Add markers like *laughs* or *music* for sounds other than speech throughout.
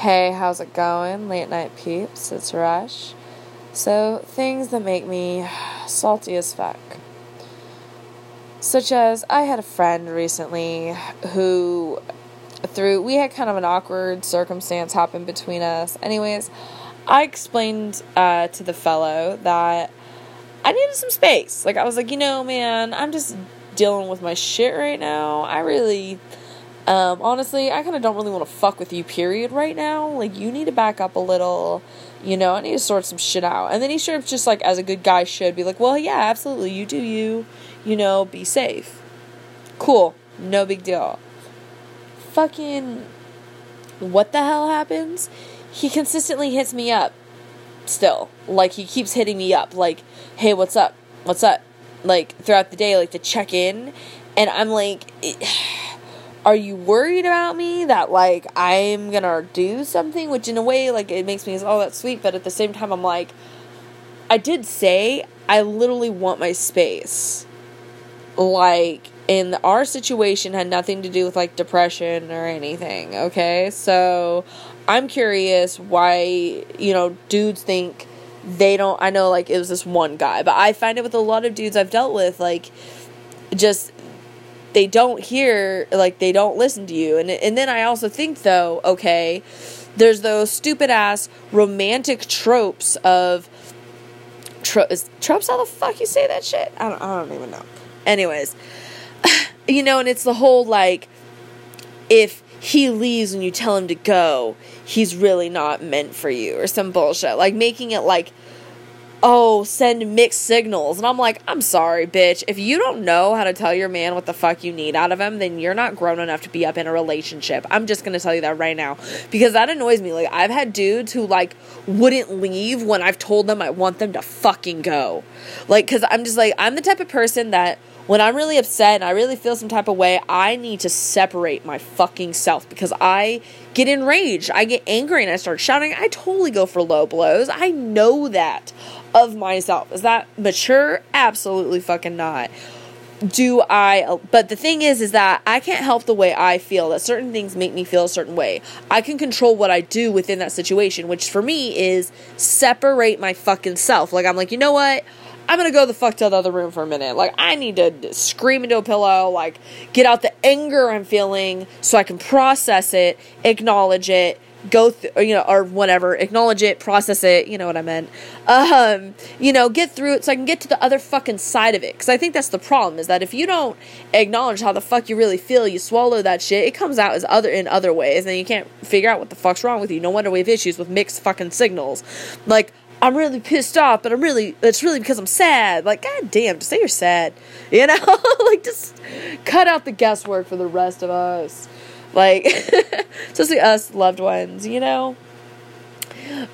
Hey, how's it going? Late night peeps, it's Rush. So, things that make me salty as fuck. Such as, I had a friend recently who, through, we had kind of an awkward circumstance happen between us. Anyways, I explained uh, to the fellow that I needed some space. Like, I was like, you know, man, I'm just dealing with my shit right now. I really um, honestly, I kind of don't really want to fuck with you, period, right now. Like, you need to back up a little. You know, I need to sort some shit out. And then he sort of just, like, as a good guy should, be like, well, yeah, absolutely, you do you. You know, be safe. Cool. No big deal. Fucking. What the hell happens? He consistently hits me up. Still. Like, he keeps hitting me up. Like, hey, what's up? What's up? Like, throughout the day, like, to check in. And I'm like. It, are you worried about me that like I'm gonna do something? Which in a way, like it makes me oh that's sweet, but at the same time I'm like, I did say I literally want my space. Like in our situation had nothing to do with like depression or anything. Okay, so I'm curious why you know dudes think they don't. I know like it was this one guy, but I find it with a lot of dudes I've dealt with like just they don't hear like they don't listen to you. And and then i also think though okay there's those stupid ass romantic tropes of tro- tropes? How the fuck you say that shit? I don't, I don't even know. Anyways *laughs* you know and it's the whole like if he leaves and you tell him to go he's really not meant for you or some bullshit. Like making it like oh, send mixed signals. And I'm like, I'm sorry, bitch. If you don't know how to tell your man what the fuck you need out of him, then you're not grown enough to be up in a relationship. I'm just gonna tell you that right now. Because that annoys me. Like, I've had dudes who, like, wouldn't leave when I've told them I want them to fucking go. Like, cause I'm just like, I'm the type of person that when I'm really upset and I really feel some type of way, I need to separate my fucking self because I get enraged. I get angry and I start shouting. I totally go for low blows. I know that of myself. Is that mature? Absolutely fucking not. Do I but the thing is is that I can't help the way I feel that certain things make me feel a certain way. I can control what I do within that situation, which for me is separate my fucking self. Like I'm like, "You know what? I'm gonna go the fuck to the other room for a minute. Like, I need to scream into a pillow, like, get out the anger I'm feeling so I can process it, acknowledge it, go through, you know, or whatever, acknowledge it, process it, you know what I meant. Um, you know, get through it so I can get to the other fucking side of it. Because I think that's the problem is that if you don't acknowledge how the fuck you really feel, you swallow that shit, it comes out as other in other ways, and you can't figure out what the fuck's wrong with you. No wonder we have issues with mixed fucking signals. Like, I'm really pissed off, but I'm really, it's really because I'm sad. Like, god damn, just say you're sad. *laughs* You know? *laughs* like, just cut out the guesswork for the rest of us. Like, *laughs* especially us loved ones, you know?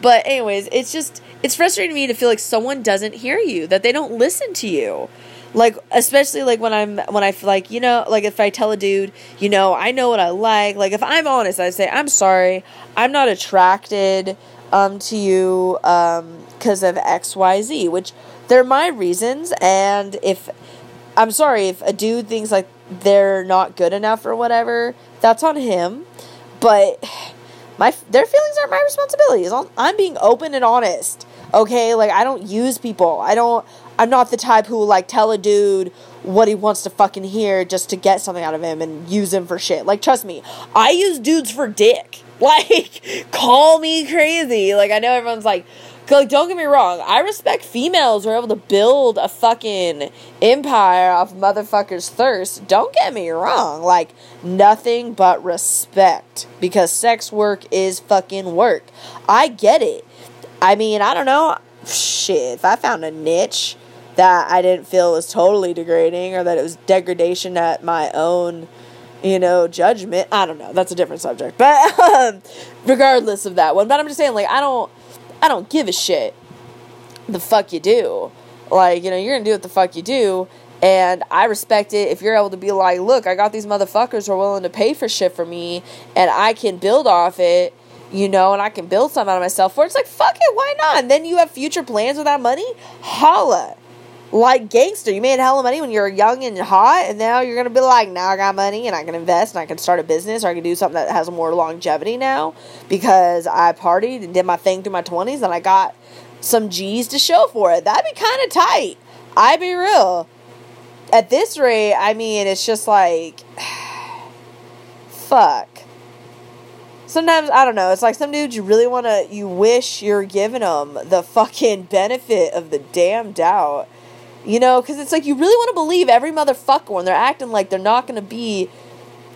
But, anyways, it's just, it's frustrating to me to feel like someone doesn't hear you, that they don't listen to you. Like, especially like when I'm, when I feel like, you know, like if I tell a dude, you know, I know what I like. Like, if I'm honest, I say, I'm sorry, I'm not attracted um, to you because um, of XYZ, which they're my reasons. And if, I'm sorry, if a dude thinks like they're not good enough or whatever, that's on him. But my their feelings aren't my responsibility. I'm being open and honest. Okay, like I don't use people. I don't. I'm not the type who like tell a dude what he wants to fucking hear just to get something out of him and use him for shit. Like trust me, I use dudes for dick. *laughs* Like call me crazy. Like I know everyone's like like, don't get me wrong, I respect females who are able to build a fucking empire off motherfuckers' thirst. Don't get me wrong. Like, nothing but respect. Because sex work is fucking work. I get it. I mean, I don't know. Shit, if I found a niche that I didn't feel was totally degrading or that it was degradation at my own you know, judgment. I don't know. That's a different subject. But *laughs* um, regardless of that one, but I'm just saying, like, I don't, I don't give a shit the fuck you do. Like, you know, you're gonna do what the fuck you do. And I respect it if you're able to be like, look, I got these motherfuckers who are willing to pay for shit for me and I can build off it, you know, and I can build something out of myself where it's like, fuck it, why not? And then you have future plans with that money? Holla. Like gangster. You made a hell of money when you were young and hot, and now you're gonna be like, now I got money and I can invest and I can start a business or I can do something that has more longevity now because I partied and did my thing through my twenties and I got some G's to show for it. That'd be kind of tight. I'd be real. At this rate, I mean, it's just like, *sighs* fuck. Sometimes I don't know. It's like some dudes you really want to. You wish you're giving them the fucking benefit of the damn doubt you know, because it's like you really want to believe every motherfucker when they're acting like they're not going to be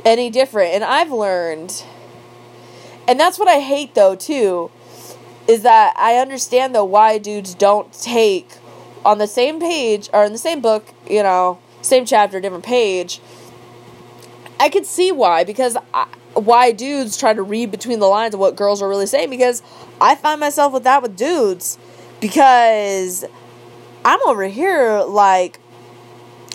any different. And I've learned, and that's what I hate though, too, is that I understand though why dudes don't take on the same page or in the same book, you know, same chapter, different page. I could see why, because I, why dudes try to read between the lines of what girls are really saying, because I find myself with that with dudes. Because I'm over here like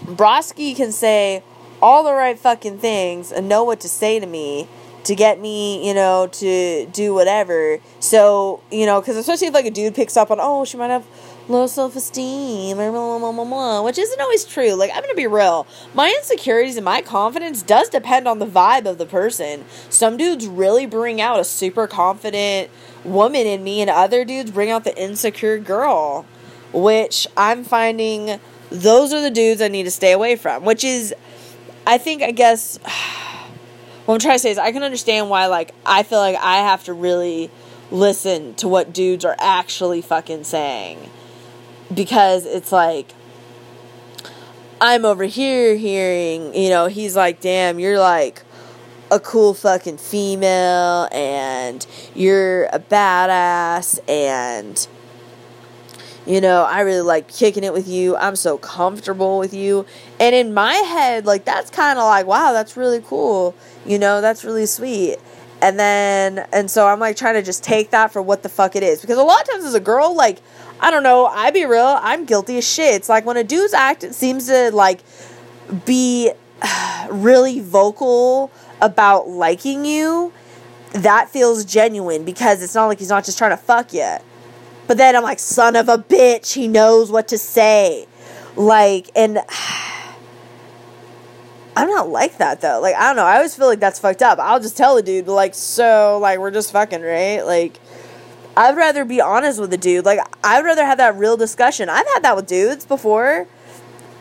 Broski can say all the right fucking things and know what to say to me to get me, you know, to do whatever. So, you know, because especially if like a dude picks up on, oh, she might have low self esteem, which isn't always true. Like, I'm gonna be real. My insecurities and my confidence does depend on the vibe of the person. Some dudes really bring out a super confident woman in me, and other dudes bring out the insecure girl which I'm finding those are the dudes I need to stay away from, which is, I think, I guess, *sighs* what I'm trying to say is I can understand why, like, I feel like I have to really listen to what dudes are actually fucking saying. Because it's like, I'm over here hearing, you know, he's like, damn, you're like a cool fucking female and you're a badass and you know, I really like kicking it with you. I'm so comfortable with you. And in my head, like, that's kind of like, wow, that's really cool. You know, that's really sweet. And then, and so I'm like trying to just take that for what the fuck it is. Because a lot of times as a girl, like, I don't know, I be real, I'm guilty as shit. It's like when a dude's act seems to, like, be *sighs* really vocal about liking you, that feels genuine because it's not like he's not just trying to fuck you but then I'm like, son of a bitch, he knows what to say. Like, and *sighs* I'm not like that though. Like, I don't know. I always feel like that's fucked up. I'll just tell the dude, like, so, like, we're just fucking, right? Like, I'd rather be honest with the dude. Like, I'd rather have that real discussion. I've had that with dudes before.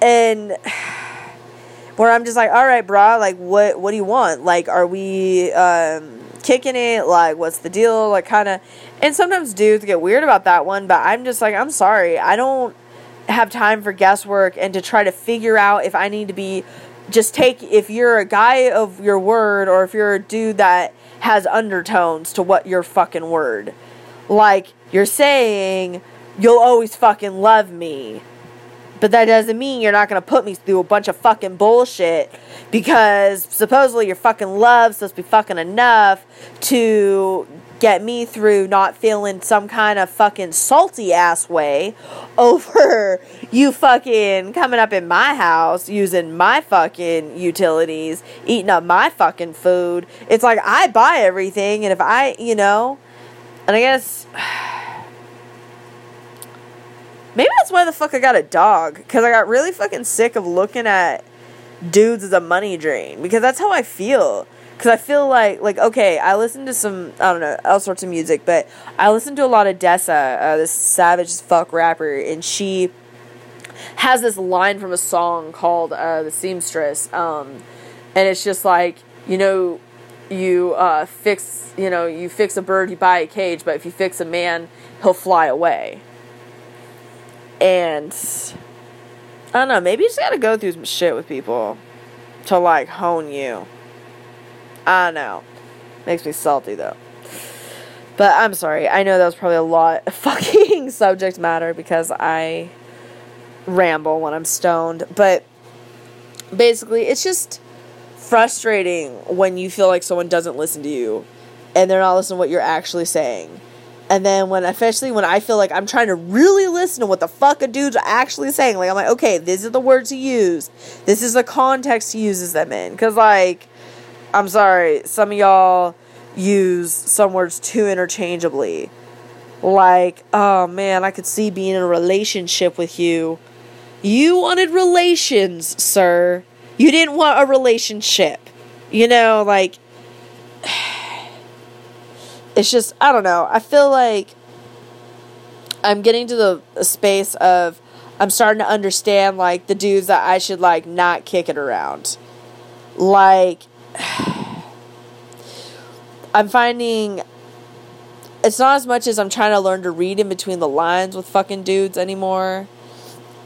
And *sighs* where I'm just like, all right, brah, like, what, what do you want? Like, are we, um, kicking it? Like, what's the deal? Like, kind of. And sometimes dudes get weird about that one, but I'm just like, I'm sorry. I don't have time for guesswork and to try to figure out if I need to be. Just take, if you're a guy of your word or if you're a dude that has undertones to what your fucking word. Like, you're saying, you'll always fucking love me. But that doesn't mean you're not going to put me through a bunch of fucking bullshit because supposedly your fucking love's supposed to be fucking enough to get me through not feeling some kind of fucking salty ass way *laughs* over you fucking coming up in my house using my fucking utilities, eating up my fucking food. It's like I buy everything, and if I, you know, and I guess. *sighs* Maybe that's why the fuck I got a dog. Because I got really fucking sick of looking at dudes as a money drain. Because that's how I feel. Because I feel like, like, okay, I listen to some, I don't know, all sorts of music, but I listen to a lot of Dessa, uh, this savage fuck rapper, and she has this line from a song called uh, The Seamstress. Um, and it's just like, you know, you uh, fix, you know, you fix a bird, you buy a cage, but if you fix a man, he'll fly away. And I don't know, maybe you just gotta go through some shit with people to like hone you. I know. Makes me salty though. But I'm sorry. I know that was probably a lot of *laughs* fucking subject matter because I ramble when I'm stoned. But basically, it's just frustrating when you feel like someone doesn't listen to you and they're not listening to what you're actually saying. And then when especially when I feel like I'm trying to really listen to what the fuck a dude's actually saying, like I'm like, okay, these are the words he used. This is the context he uses them in. Cause like, I'm sorry, some of y'all use some words too interchangeably. Like, oh man, I could see being in a relationship with you. You wanted relations, sir. You didn't want a relationship. You know, like *sighs* it's just I don't know. I feel like I'm getting to the space of I'm starting to understand like the dudes that I should like not kick it around. Like *sighs* I'm finding it's not as much as I'm trying to learn to read in between the lines with fucking dudes anymore.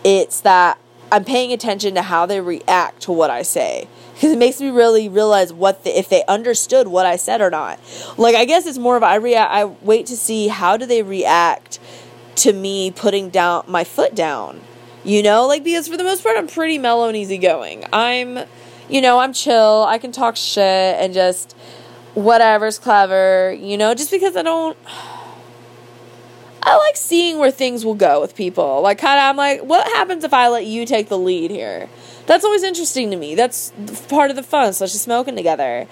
It's that I'm paying attention to how they react to what I say because it makes me really realize what the, if they understood what I said or not. Like I guess it's more of I react. I wait to see how do they react to me putting down my foot down. You know, like because for the most part I'm pretty mellow and easygoing. I'm, you know, I'm chill. I can talk shit and just whatever's clever. You know, just because I don't. I like seeing where things will go with people. Like, kind of, I'm like, what happens if I let you take the lead here? That's always interesting to me. That's part of the fun, so just smoking together.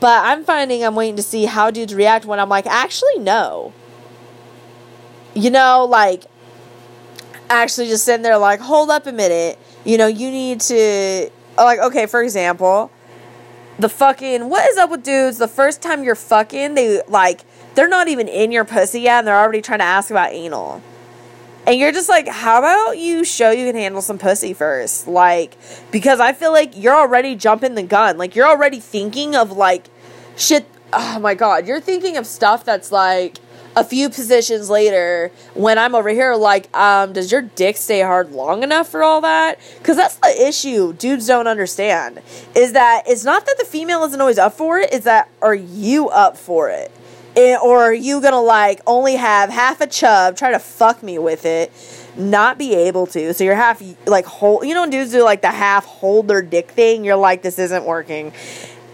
But I'm finding I'm waiting to see how dudes react when I'm like, actually, no. You know, like, actually just sitting there, like, hold up a minute. You know, you need to, Oh, like, okay, for example, the fucking, what is up with dudes? The first time you're fucking, they, like, they're not even in your pussy yet and they're already trying to ask about anal. And you're just like, how about you show you can handle some pussy first? Like, because I feel like you're already jumping the gun. Like, you're already thinking of like shit. Oh my God. You're thinking of stuff that's like a few positions later when I'm over here, like, um, does your dick stay hard long enough for all that? Because that's the issue dudes don't understand. Is that it's not that the female isn't always up for it, it's that are you up for it? It, or are you gonna like only have half a chub, try to fuck me with it, not be able to? So you're half like hold. You know, dudes do like the half hold their dick thing. You're like, this isn't working.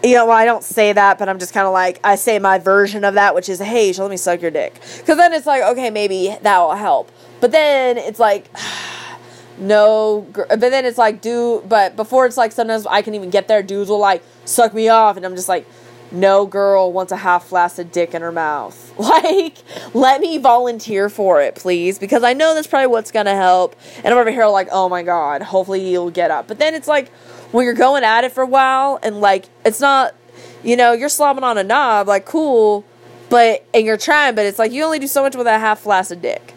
You know, well, I don't say that, but I'm just kind of like I say my version of that, which is, hey, let me suck your dick, because then it's like, okay, maybe that will help. But then it's like. *sighs* no but then it's like do but before it's like sometimes i can even get there dudes will like suck me off and i'm just like no girl wants a half flaccid dick in her mouth. *laughs* Like, let me volunteer for it, please, because I know that's probably what's gonna help. And I'm over here like, oh my god, hopefully you'll get up. But then it's like, when you're going at it for a while, and like, it's not, you know, you're slobbing on a knob, like, cool, but, and you're trying, but it's like, you only do so much with a half flaccid dick.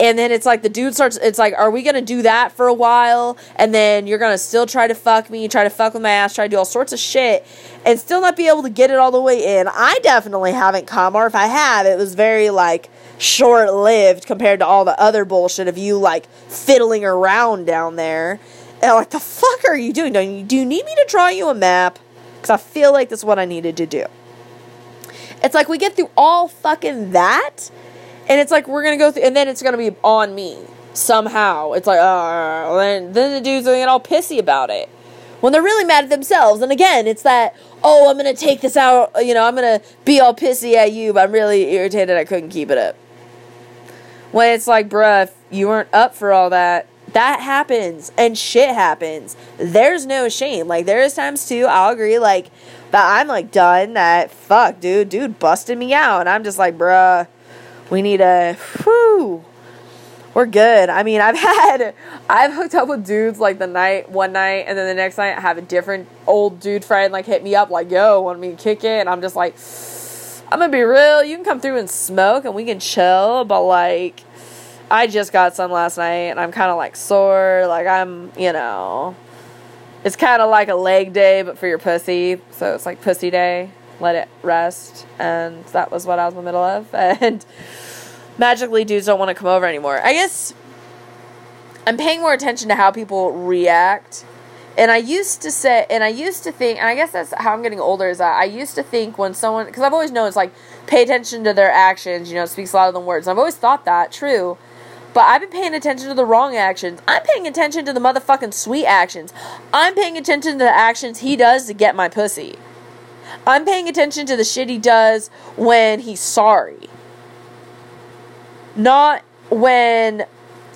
And then it's like the dude starts it's like are we gonna do that for a while? And then you're gonna still try to fuck me try to fuck with my ass try to do all sorts of shit and still not be able to get it all the way in. I definitely haven't come or if i have it was very like short lived compared to all the other bullshit of you like fiddling around down there and like the fuck are you doing Don't you, do you need me to draw you a map because i feel like that's what i needed to do it's like we get through all fucking that and it's like we're gonna go through, and then it's gonna be on me somehow. It's like, uh, then then the dudes get all pissy about it when they're really mad at themselves. And again, it's that, oh, I'm gonna take this out. You know, I'm gonna be all pissy at you, but I'm really irritated I couldn't keep it up. When it's like, bruh, you weren't up for all that, that happens and shit happens. There's no shame. Like there is times too, I'll agree, like that I'm like done that fuck, dude, dude busted me out. And I'm just like, bruh we need a whew. We're good. I mean, *laughs* I've had I've hooked up with dudes like the night one night and then the next night I have a different old dude friend like hit me up like, "Yo, want me to kick it?" And I'm just like, "I'm to be real. You can come through and smoke and we can chill, but like I just got some last night and I'm kind of like sore, like I'm, you know, it's kind of like a leg day but for your pussy. So it's like pussy day let it rest. And that was what I was in the middle of. *laughs* And magically, dudes don't want to come over anymore. I guess I'm paying more attention to how people react. And I used to say, and I used to think, and I guess that's how I'm getting older, is that I used to think when someone, because I've always known it's like, pay attention to their actions, you know, speaks louder than words. And I've always thought that, true. But I've been paying attention to the wrong actions. I'm paying attention to the motherfucking sweet actions. I'm paying attention to the actions he does to get my pussy. I'm paying attention to the shit he does when he's sorry. Not when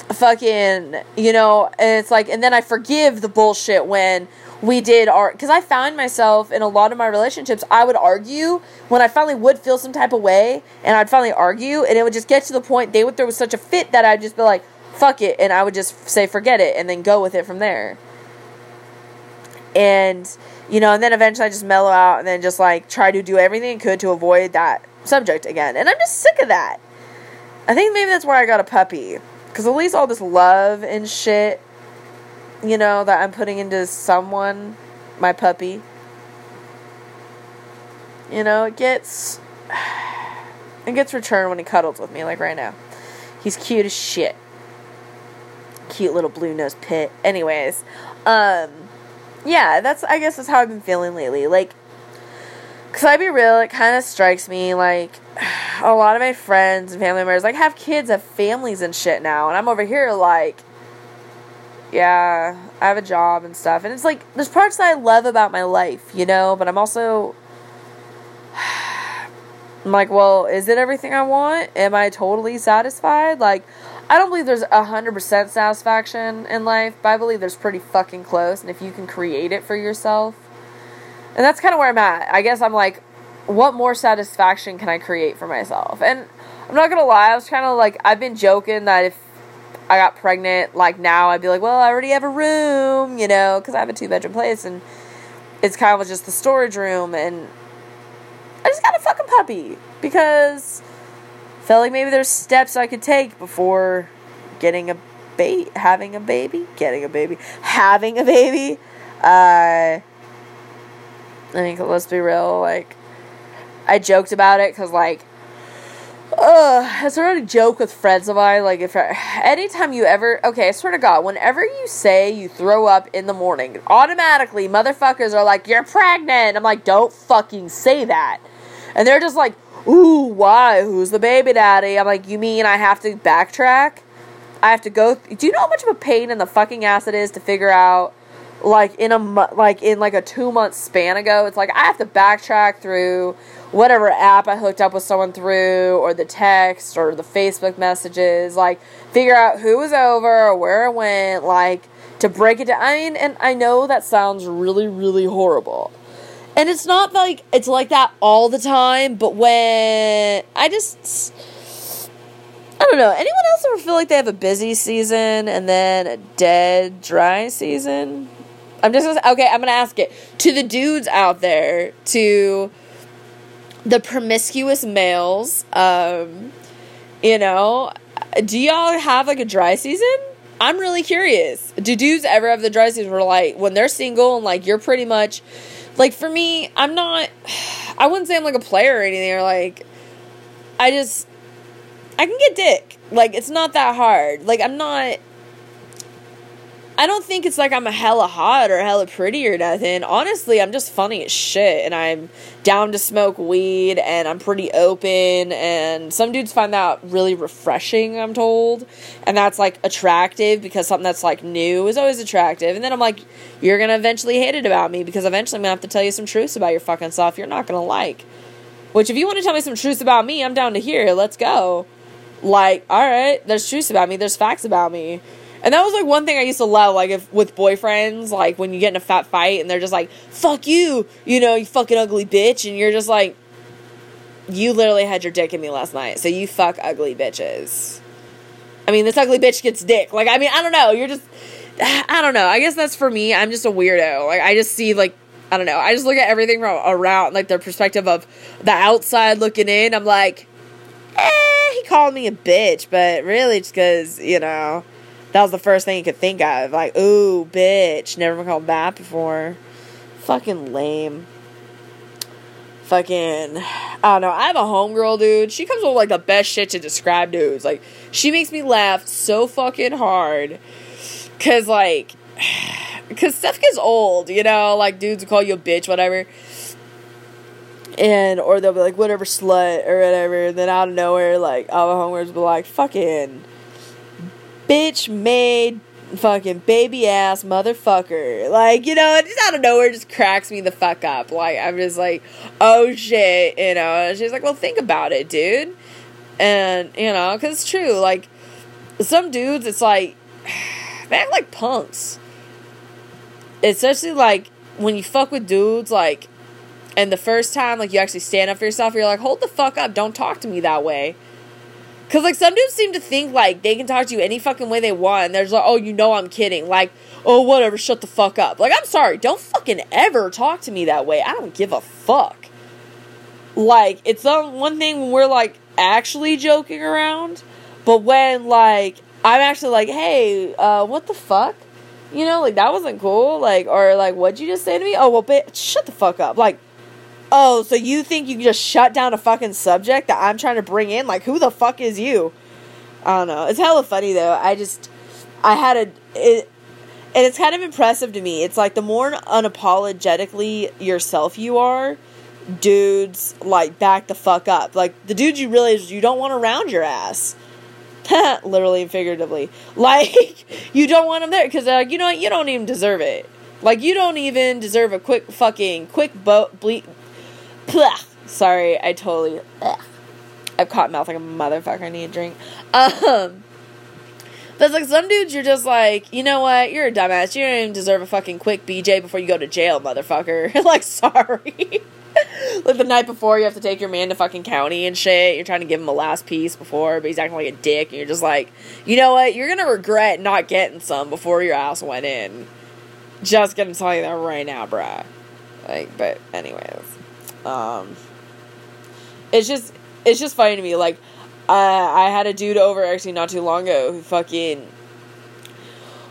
fucking, you know, and it's like, and then I forgive the bullshit when we did our, because I found myself in a lot of my relationships, I would argue when I finally would feel some type of way, and I'd finally argue, and it would just get to the point they would throw such a fit that I'd just be like, fuck it. And I would just say, forget it, and then go with it from there. And, you know, and then eventually I just mellow out and then just like try to do everything I could to avoid that subject again. And I'm just sick of that. I think maybe that's why I got a puppy. Because at least all this love and shit, you know, that I'm putting into someone, my puppy, you know, it gets. *sighs* It gets returned when he cuddles with me, like right now. He's cute as shit. Cute little blue nose pit. Anyways, um, yeah, that's I guess that's how I've been feeling lately. Like, cause I be real, it kind of strikes me like *sighs* a lot of my friends and family members like have kids, have families and shit now, and I'm over here like, yeah, I have a job and stuff, and it's like there's parts that I love about my life, you know, but I'm also. *sighs* I'm like, well, is it everything I want? Am I totally satisfied? Like, I don't believe there's a hundred percent satisfaction in life, but I believe there's pretty fucking close. And if you can create it for yourself, and that's kind of where I'm at. I guess I'm like, what more satisfaction can I create for myself? And I'm not gonna lie, I was kind of like, I've been joking that if I got pregnant, like now, I'd be like, well, I already have a room, you know, because I have a two bedroom place, and it's kind of just the storage room, and I just got a fucking puppy because I felt like maybe there's steps I could take before getting a baby, having a baby, getting a baby, having a baby. Uh, I think let's be real, like I joked about it because like. Uh, I sort of joke with friends of mine, like if anytime you ever, okay, I swear to God, whenever you say you throw up in the morning, automatically motherfuckers are like, you're pregnant. I'm like, don't fucking say that. And they're just like, ooh, why? Who's the baby daddy? I'm like, you mean I have to backtrack? I have to go. Th- Do you know how much of a pain in the fucking ass it is to figure out? Like in a like in like a two month span ago, it's like I have to backtrack through whatever app I hooked up with someone through, or the text, or the Facebook messages, like figure out who was over or where it went, like to break it down. I mean, and I know that sounds really, really horrible. And it's not like it's like that all the time, but when I just I don't know. Anyone else ever feel like they have a busy season and then a dead dry season? I'm just gonna, okay. I'm gonna ask it to the dudes out there, to the promiscuous males. Um, you know, do y'all have like a dry season? I'm really curious. Do dudes ever have the dry season where like when they're single and like you're pretty much like for me, I'm not I wouldn't say I'm like a player or anything or like I just I can get dick. Like it's not that hard. Like I'm not I don't think it's like I'm a hella hot or hella pretty or nothing. Honestly, I'm just funny as shit and I'm down to smoke weed and I'm pretty open and some dudes find that really refreshing, I'm told. And that's like attractive because something that's like new is always attractive. And then I'm like, you're gonna eventually hate it about me because eventually I'm gonna have to tell you some truths about your fucking stuff you're not gonna like. Which if you want to tell me some truths about me, I'm down to hear. Let's go. Like, alright, there's truths about me, there's facts about me and that was like one thing I used to love, like if with boyfriends, like when you get in a fat fight and they're just like, "Fuck you," you know, you fucking ugly bitch, and you're just like, you literally had your dick in me last night, so you fuck ugly bitches. I mean, this ugly bitch gets dick. Like, I mean, I don't know. You're just, *sighs* I don't know. I guess that's for me. I'm just a weirdo. Like, I just see like. I don't know. I just look at everything from around, like the perspective of the outside looking in. I'm like, eh, he called me a bitch, but really just because, you know, that was the first thing you could think of. Like, ooh, bitch. Never been called that before. Fucking lame. Fucking, I don't know. I have a homegirl, dude. She comes with like the best shit to describe dudes. Like, she makes me laugh so fucking hard. Cause like, *sighs* cause stuff gets old, you know. Like dudes will call you a bitch, whatever. And or they'll be like, whatever, slut or whatever. And then out of nowhere, like, all the homegirls will be like, fucking bitch made fucking baby ass motherfucker. Like, you know, just out of nowhere just cracks me the fuck up. Like, I'm just like, oh shit, you know. And she's like, well, think about it, dude. And, you know, because it's true. Like, some dudes, it's like, *sighs* they act like punks. Especially, like, when you fuck with dudes, like, and the first time, like, you actually stand up for yourself, you're like, hold the fuck up. Don't talk to me that way. Cause like some dudes seem to think like they can talk to you any fucking way they want, and they're just like, oh, you know I'm kidding. Like, oh, whatever, shut the fuck up. Like, I'm sorry, don't fucking ever talk to me that way. I don't give a fuck. Like, it's um, one thing when we're like actually joking around, but when like I'm actually like, hey, uh, what the fuck? You know, like that wasn't cool. Like, or like, what'd you just say to me? Oh, well, bitch, shut the fuck up. Like, oh, so you think you can just shut down a fucking subject that I'm trying to bring in? Like, who the fuck is you? I don't know. It's hella funny though. I just, I had a, it, and it's kind of impressive to me. It's like the more unapologetically yourself you are, dudes like back the fuck up. Like the dudes you realize you don't want around your ass. *laughs* Literally and figuratively. *laughs* Like you don't want them there because like you know what? You don't even deserve it. Like you don't even deserve a quick fucking quick boat bleep. Sorry, I totally. Ugh. I've caught mouth like a motherfucker. I need a drink. Um. But like some dudes, you're just like, you know what? You're a dumbass. You don't even deserve a fucking quick BJ before you go to jail, motherfucker. *laughs* like, sorry. *laughs* like the night before, you have to take your man to fucking county and shit. You're trying to give him a last piece before, but he's acting like a dick, and you're just like, you know what? You're gonna regret not getting some before your ass went in. Just gonna tell you that right now, bruh. Like, but anyways, um, it's just it's just funny to me. Like, uh, I had a dude over actually not too long ago who fucking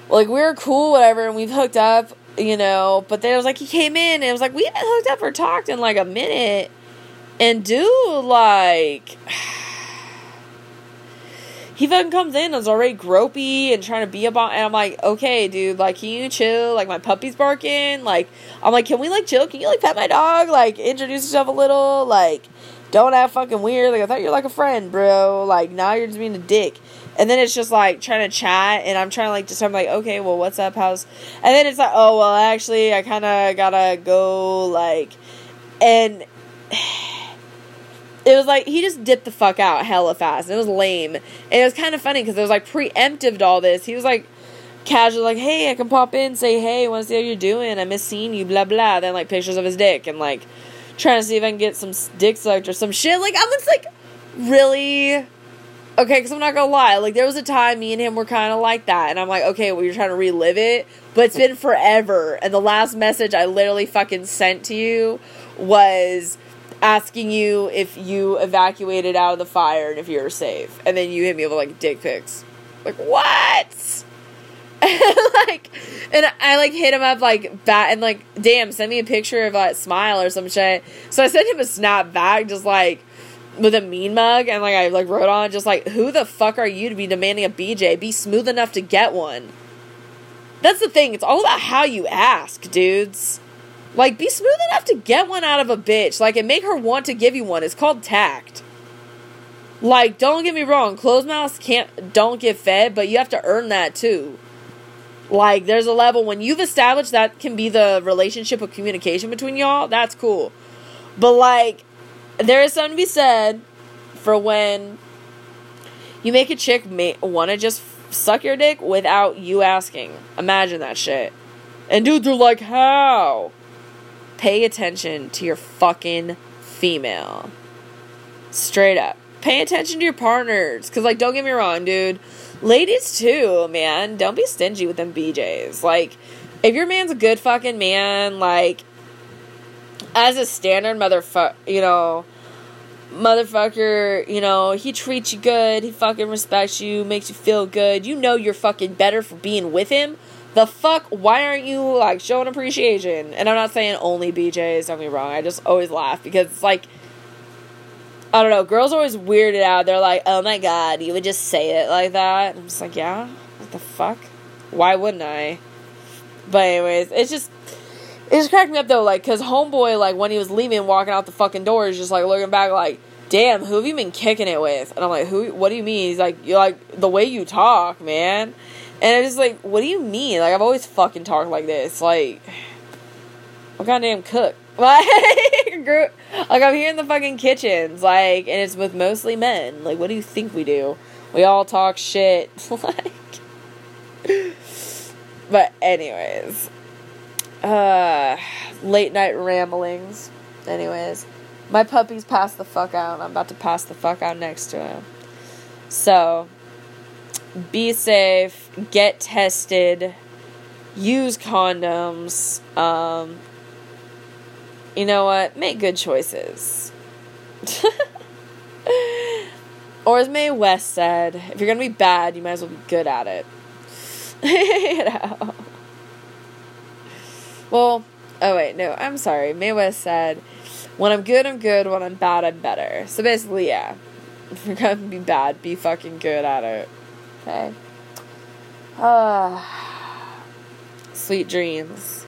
like we were cool, whatever, and we've hooked up you know. But then it was like he came in and it was like we haven't hooked up or talked in like a minute, and dude, like. He fucking comes in and is already gropey and trying to be about and I'm like, okay, dude, like can you chill? Like my puppy's barking. Like I'm like, can we like chill? Can you like pet my dog? Like introduce yourself a little? Like don't act fucking weird. Like I thought you're like a friend, bro. Like now you're just being a dick. And then it's just like trying to chat, and I'm trying to like just I'm like, okay, well, what's up? How's? And then it's like, oh well, actually, I kind of gotta go like, and *sighs* *sighs* it was like he just dipped the fuck out hella fast. It was lame. And it was kind of funny because it was like preemptive to all this. He was like casual, like, hey, I can pop in, say hey, want to see how you're doing. I miss seeing you, blah blah. Then like pictures of his dick and like trying to see if I can get some dick sucked or some shit. Like I was like, really Okay, because I'm not gonna lie. Like, there was a time me and him were kind of like that. And I'm like, okay, well, you're trying to relive it. But it's been *laughs* forever. And the last message I literally fucking sent to you was asking you if you evacuated out of the fire and if you were safe. And then you hit me with, like, dick pics. Like, what? *laughs* like, and I, like, hit him up, like, bat, and, like, damn, send me a picture of, like, smile or some shit. So I sent him a snap back, just like, with a mean mug and like I like wrote on just like who the fuck are you to be demanding a BJ? Be smooth enough to get one. That's the thing. It's all about how you ask, dudes. Like be smooth enough to get one out of a bitch. Like and make her want to give you one. It's called tact. Like don't get me wrong, closed mouths can't don't get fed, but you have to earn that too. Like there's a level when you've established that can be the relationship of communication between y'all, that's cool. But like there is something to be said for when you make a chick ma- want to just suck your dick without you asking. Imagine that shit. And dudes are like, how? Pay attention to your fucking female. Straight up. Pay attention to your partners. Because, like, don't get me wrong, dude. Ladies, too, man. Don't be stingy with them BJs. Like, if your man's a good fucking man, like, as a standard motherfucker, you know, motherfucker, you know, he treats you good, he fucking respects you, makes you feel good. You know you're fucking better for being with him. The fuck, why aren't you like showing appreciation? And I'm not saying only BJs, don't get me wrong. I just always laugh because it's like I don't know, girls always weirded out. They're like, "Oh my god, you would just say it like that." I'm just like, "Yeah, what the fuck? Why wouldn't I?" But anyways, it's just it just cracked me up though, like, cause homeboy, like, when he was leaving, walking out the fucking door, he's just like looking back, like, damn, who have you been kicking it with? And I'm like, who? What do you mean? He's like, you're like the way you talk, man. And I'm just like, what do you mean? Like, I've always fucking talked like this. Like, what goddamn cook? *laughs* Like, like I'm here in the fucking kitchens, like, and it's with mostly men. Like, what do you think we do? We all talk shit, *laughs* like. But anyways, uh, late night ramblings. Anyways, my puppy's passed the fuck out. I'm about to pass the fuck out next to him. So, be safe, get tested, use condoms. Um, you know what? Make good choices. *laughs* or as Mae West said, if you're gonna be bad, you might as well be good at it. *laughs* you know. Well, oh wait, no, I'm sorry. Mae West said, when I'm good, I'm good. When I'm bad, I'm better. So basically, yeah. *laughs* If you're gonna be bad, be fucking good at it. Okay. *sighs* Ah. Sweet dreams.